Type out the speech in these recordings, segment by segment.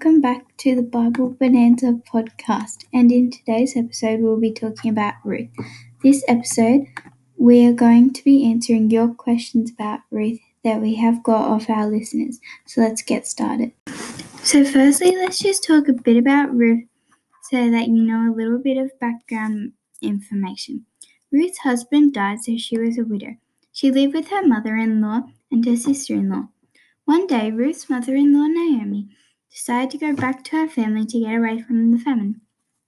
welcome back to the Bible Bonanza podcast. And in today's episode, we'll be talking about Ruth. This episode, we are going to be answering your questions about Ruth that we have got off our listeners. So let's get started. So, firstly, let's just talk a bit about Ruth so that you know a little bit of background information. Ruth's husband died, so she was a widow. She lived with her mother in law and her sister in law. One day, Ruth's mother in law, Naomi, decided to go back to her family to get away from the famine.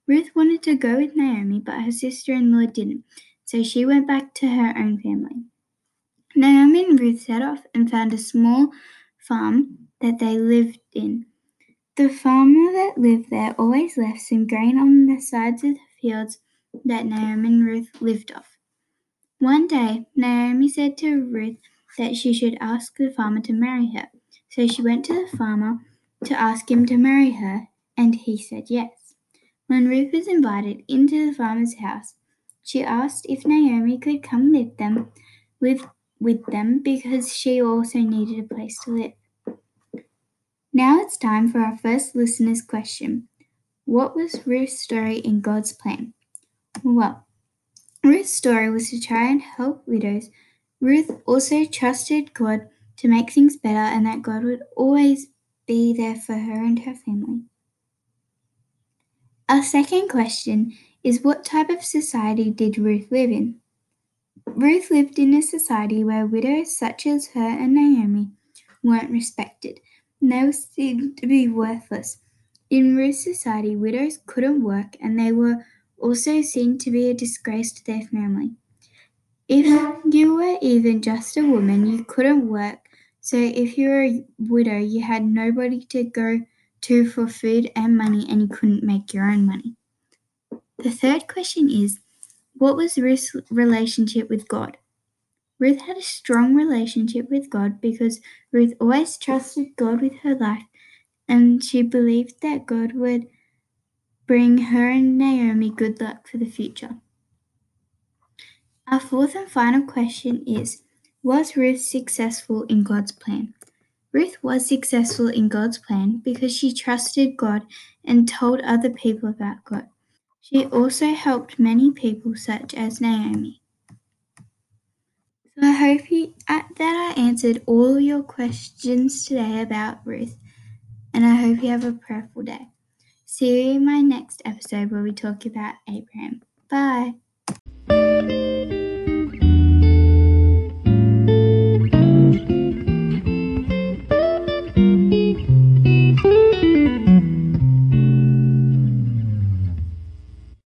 Ruth wanted to go with Naomi, but her sister in law didn't, so she went back to her own family. Naomi and Ruth set off and found a small farm that they lived in. The farmer that lived there always left some grain on the sides of the fields that Naomi and Ruth lived off. One day, Naomi said to Ruth that she should ask the farmer to marry her. So she went to the farmer to ask him to marry her, and he said yes. When Ruth was invited into the farmer's house, she asked if Naomi could come live them with with them because she also needed a place to live. Now it's time for our first listener's question. What was Ruth's story in God's plan? Well, Ruth's story was to try and help widows. Ruth also trusted God to make things better and that God would always be there for her and her family. Our second question is what type of society did Ruth live in? Ruth lived in a society where widows such as her and Naomi weren't respected, and they were seen to be worthless. In Ruth's society, widows couldn't work and they were also seen to be a disgrace to their family. If you were even just a woman, you couldn't work so if you were a widow, you had nobody to go to for food and money, and you couldn't make your own money. The third question is What was Ruth's relationship with God? Ruth had a strong relationship with God because Ruth always trusted God with her life and she believed that God would bring her and Naomi good luck for the future. Our fourth and final question is was Ruth successful in God's plan? Ruth was successful in God's plan because she trusted God and told other people about God. She also helped many people, such as Naomi. So I hope you, uh, that I answered all your questions today about Ruth, and I hope you have a prayerful day. See you in my next episode where we talk about Abraham. Bye.